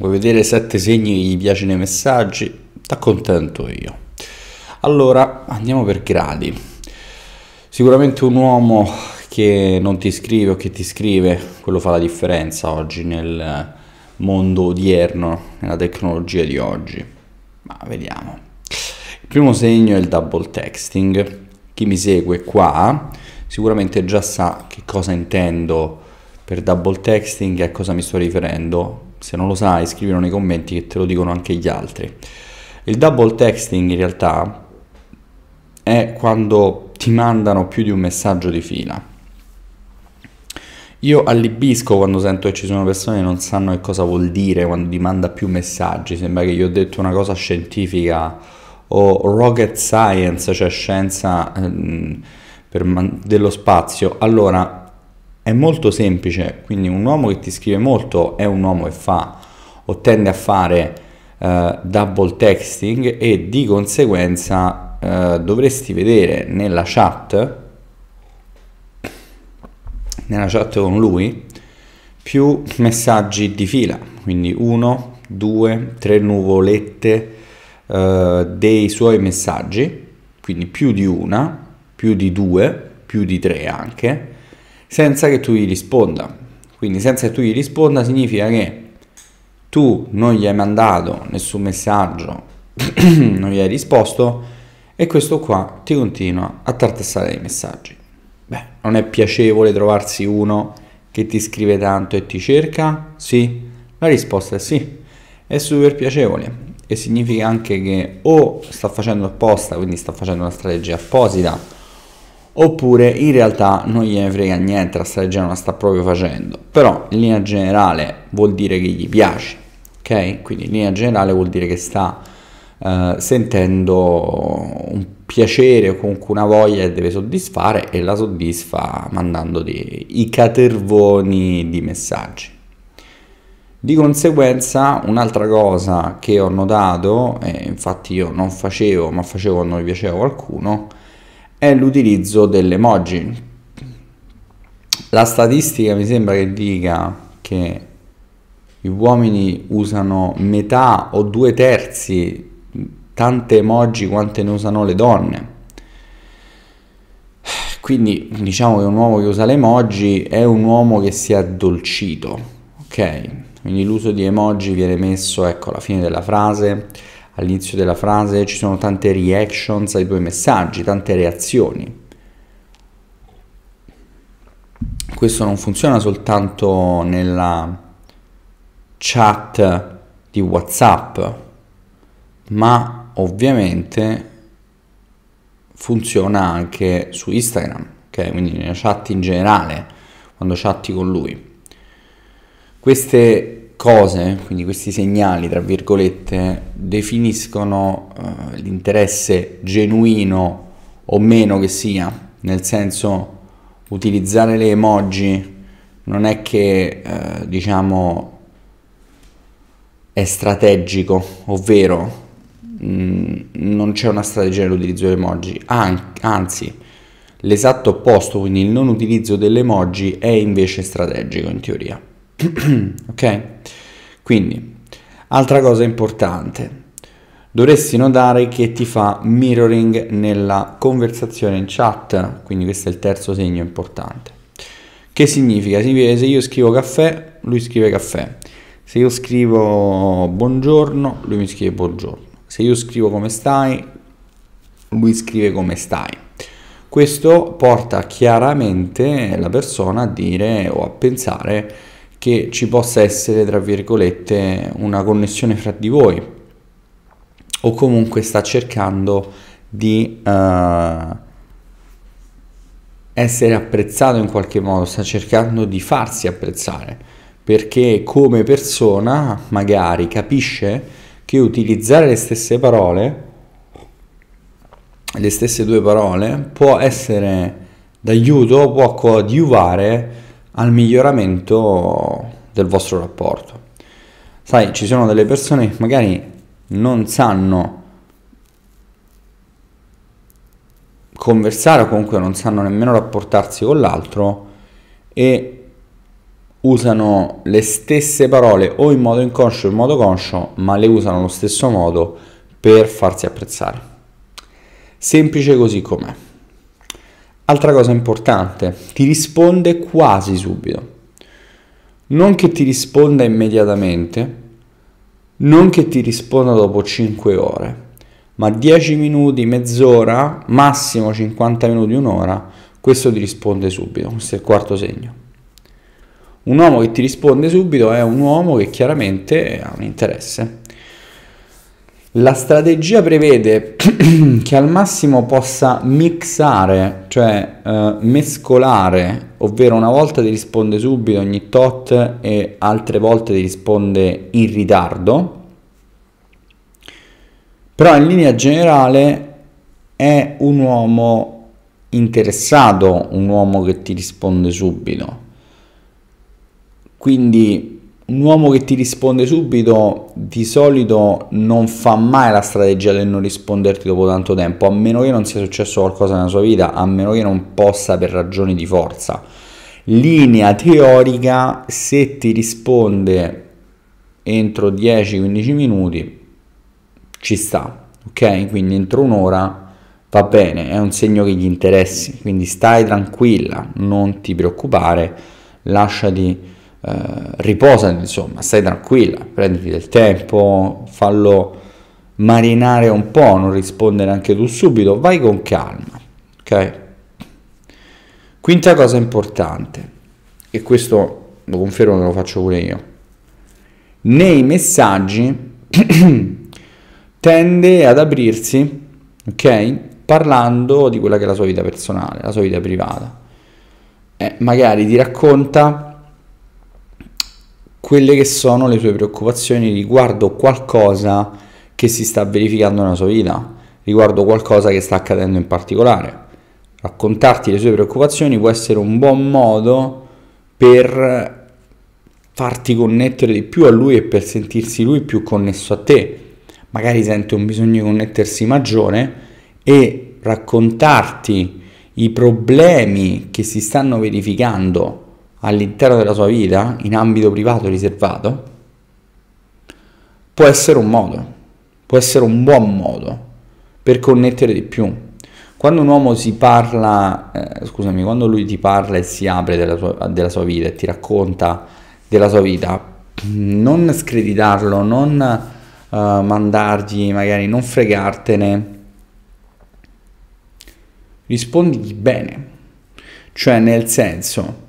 Vuoi vedere sette segni che gli piace nei messaggi? T'accontento io. Allora, andiamo per gradi. Sicuramente un uomo che non ti scrive o che ti scrive, quello fa la differenza oggi nel mondo odierno, nella tecnologia di oggi. Ma vediamo. Il primo segno è il double texting. Chi mi segue qua sicuramente già sa che cosa intendo per double texting e a cosa mi sto riferendo. Se non lo sai, scrivilo nei commenti che te lo dicono anche gli altri. Il double texting in realtà è quando ti mandano più di un messaggio di fila. Io allibisco quando sento che ci sono persone che non sanno che cosa vuol dire quando ti manda più messaggi. Sembra che io ho detto una cosa scientifica o rocket science, cioè scienza ehm, man- dello spazio. Allora, è molto semplice, quindi un uomo che ti scrive molto è un uomo che fa o tende a fare uh, double texting e di conseguenza uh, dovresti vedere nella chat, nella chat con lui, più messaggi di fila, quindi uno, due, tre nuvolette uh, dei suoi messaggi, quindi più di una, più di due, più di tre anche, senza che tu gli risponda. Quindi senza che tu gli risponda significa che tu non gli hai mandato nessun messaggio, non gli hai risposto e questo qua ti continua a tartassare dei messaggi. Beh, non è piacevole trovarsi uno che ti scrive tanto e ti cerca? Sì, la risposta è sì, è super piacevole e significa anche che o sta facendo apposta, quindi sta facendo una strategia apposita, oppure in realtà non gliene frega niente, la strategia non la sta proprio facendo, però in linea generale vuol dire che gli piace, ok? Quindi in linea generale vuol dire che sta uh, sentendo un piacere o comunque una voglia che deve soddisfare e la soddisfa mandando dei, i catervoni di messaggi. Di conseguenza un'altra cosa che ho notato, e infatti io non facevo ma facevo quando mi piaceva qualcuno, è l'utilizzo dell'emoji. La statistica mi sembra che dica che gli uomini usano metà o due terzi tante emoji quante ne usano le donne. Quindi diciamo che un uomo che usa le emoji è un uomo che si è addolcito, ok? Quindi l'uso di emoji viene messo ecco alla fine della frase all'inizio della frase ci sono tante reactions ai tuoi messaggi, tante reazioni. Questo non funziona soltanto nella chat di WhatsApp, ma ovviamente funziona anche su Instagram, ok? Quindi nella chat in generale, quando chatti con lui. Queste cose, quindi questi segnali, tra virgolette, definiscono uh, l'interesse genuino o meno che sia, nel senso utilizzare le emoji non è che uh, diciamo è strategico, ovvero mm, non c'è una strategia nell'utilizzo delle emoji, An- anzi l'esatto opposto, quindi il non utilizzo delle emoji è invece strategico in teoria. ok? Quindi, altra cosa importante, dovresti notare che ti fa mirroring nella conversazione in chat, quindi questo è il terzo segno importante. Che significa? Significa che se io scrivo caffè, lui scrive caffè. Se io scrivo buongiorno, lui mi scrive buongiorno. Se io scrivo come stai, lui scrive come stai. Questo porta chiaramente la persona a dire o a pensare che ci possa essere, tra virgolette, una connessione fra di voi o comunque sta cercando di uh, essere apprezzato in qualche modo, sta cercando di farsi apprezzare perché come persona magari capisce che utilizzare le stesse parole, le stesse due parole, può essere d'aiuto, può coadiuvare al miglioramento del vostro rapporto. Sai, ci sono delle persone che magari non sanno conversare o comunque non sanno nemmeno rapportarsi con l'altro e usano le stesse parole o in modo inconscio o in modo conscio, ma le usano allo stesso modo per farsi apprezzare. Semplice così com'è. Altra cosa importante, ti risponde quasi subito. Non che ti risponda immediatamente, non che ti risponda dopo 5 ore, ma 10 minuti, mezz'ora, massimo 50 minuti, un'ora, questo ti risponde subito. Questo è il quarto segno. Un uomo che ti risponde subito è un uomo che chiaramente ha un interesse. La strategia prevede che al massimo possa mixare, cioè eh, mescolare, ovvero una volta ti risponde subito ogni tot e altre volte ti risponde in ritardo, però in linea generale è un uomo interessato, un uomo che ti risponde subito. Quindi un uomo che ti risponde subito di solito non fa mai la strategia del non risponderti dopo tanto tempo, a meno che non sia successo qualcosa nella sua vita, a meno che non possa per ragioni di forza. Linea teorica, se ti risponde entro 10-15 minuti, ci sta, ok? Quindi entro un'ora va bene, è un segno che gli interessi, quindi stai tranquilla, non ti preoccupare, lasciati eh, riposati, insomma, stai tranquilla, prenditi del tempo, fallo marinare un po', non rispondere anche tu subito, vai con calma, ok? Quinta cosa importante, e questo lo confermo che lo faccio pure io, nei messaggi tende ad aprirsi, ok? Parlando di quella che è la sua vita personale, la sua vita privata. Eh, magari ti racconta quelle che sono le sue preoccupazioni riguardo qualcosa che si sta verificando nella sua vita, riguardo qualcosa che sta accadendo in particolare. Raccontarti le sue preoccupazioni può essere un buon modo per farti connettere di più a lui e per sentirsi lui più connesso a te. Magari sente un bisogno di connettersi maggiore e raccontarti i problemi che si stanno verificando all'interno della sua vita, in ambito privato riservato, può essere un modo, può essere un buon modo per connettere di più. Quando un uomo si parla, eh, scusami, quando lui ti parla e si apre della sua, della sua vita e ti racconta della sua vita, non screditarlo, non uh, mandargli, magari non fregartene, rispondigli bene, cioè nel senso,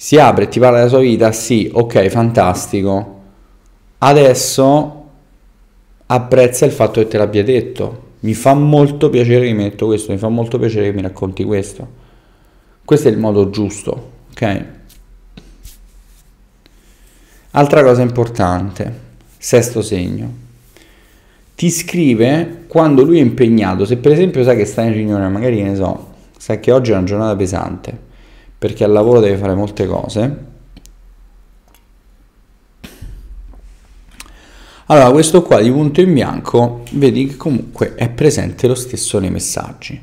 si apre e ti parla della sua vita, sì, ok, fantastico. Adesso apprezza il fatto che te l'abbia detto. Mi fa molto piacere che mi hai detto questo, mi fa molto piacere che mi racconti questo. Questo è il modo giusto, ok? Altra cosa importante, sesto segno. Ti scrive quando lui è impegnato, se per esempio sai che sta in riunione, magari ne so, sai che oggi è una giornata pesante perché al lavoro deve fare molte cose. Allora, questo qua di punto in bianco, vedi che comunque è presente lo stesso nei messaggi.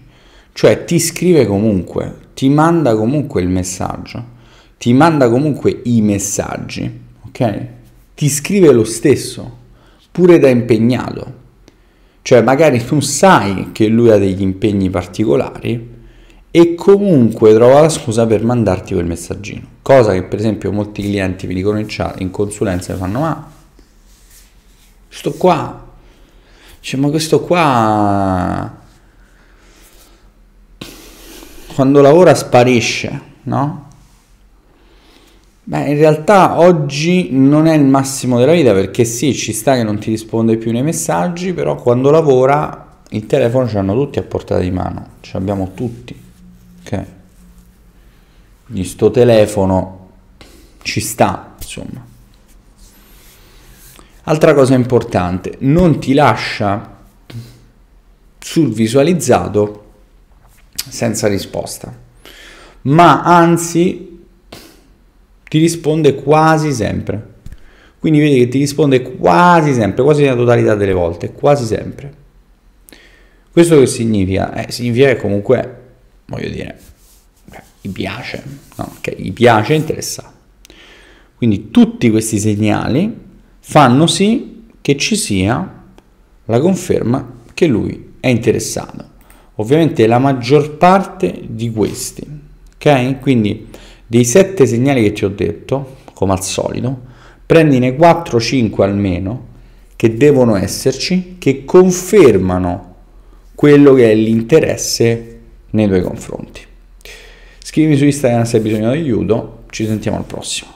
Cioè ti scrive comunque, ti manda comunque il messaggio, ti manda comunque i messaggi, ok? Ti scrive lo stesso, pure da impegnato. Cioè magari tu sai che lui ha degli impegni particolari, e comunque trova la scusa per mandarti quel messaggino. Cosa che per esempio molti clienti mi dicono in, chat, in consulenza e fanno ma sto qua, dice ma questo qua quando lavora sparisce, no? Beh, in realtà oggi non è il massimo della vita perché sì, ci sta che non ti risponde più nei messaggi, però quando lavora il telefono ce l'hanno tutti a portata di mano, ce l'abbiamo tutti quindi sto telefono ci sta insomma. Altra cosa importante non ti lascia sul visualizzato senza risposta ma anzi ti risponde quasi sempre. Quindi vedi che ti risponde quasi sempre quasi nella totalità delle volte quasi sempre. Questo che significa? Eh, significa che comunque voglio dire, gli piace, no? Che gli piace, è interessato. Quindi tutti questi segnali fanno sì che ci sia la conferma che lui è interessato. Ovviamente la maggior parte di questi, ok? Quindi dei sette segnali che ti ho detto, come al solito, prendine 4-5 almeno che devono esserci, che confermano quello che è l'interesse nei tuoi confronti. Scrivimi su Instagram se hai bisogno di aiuto, ci sentiamo al prossimo.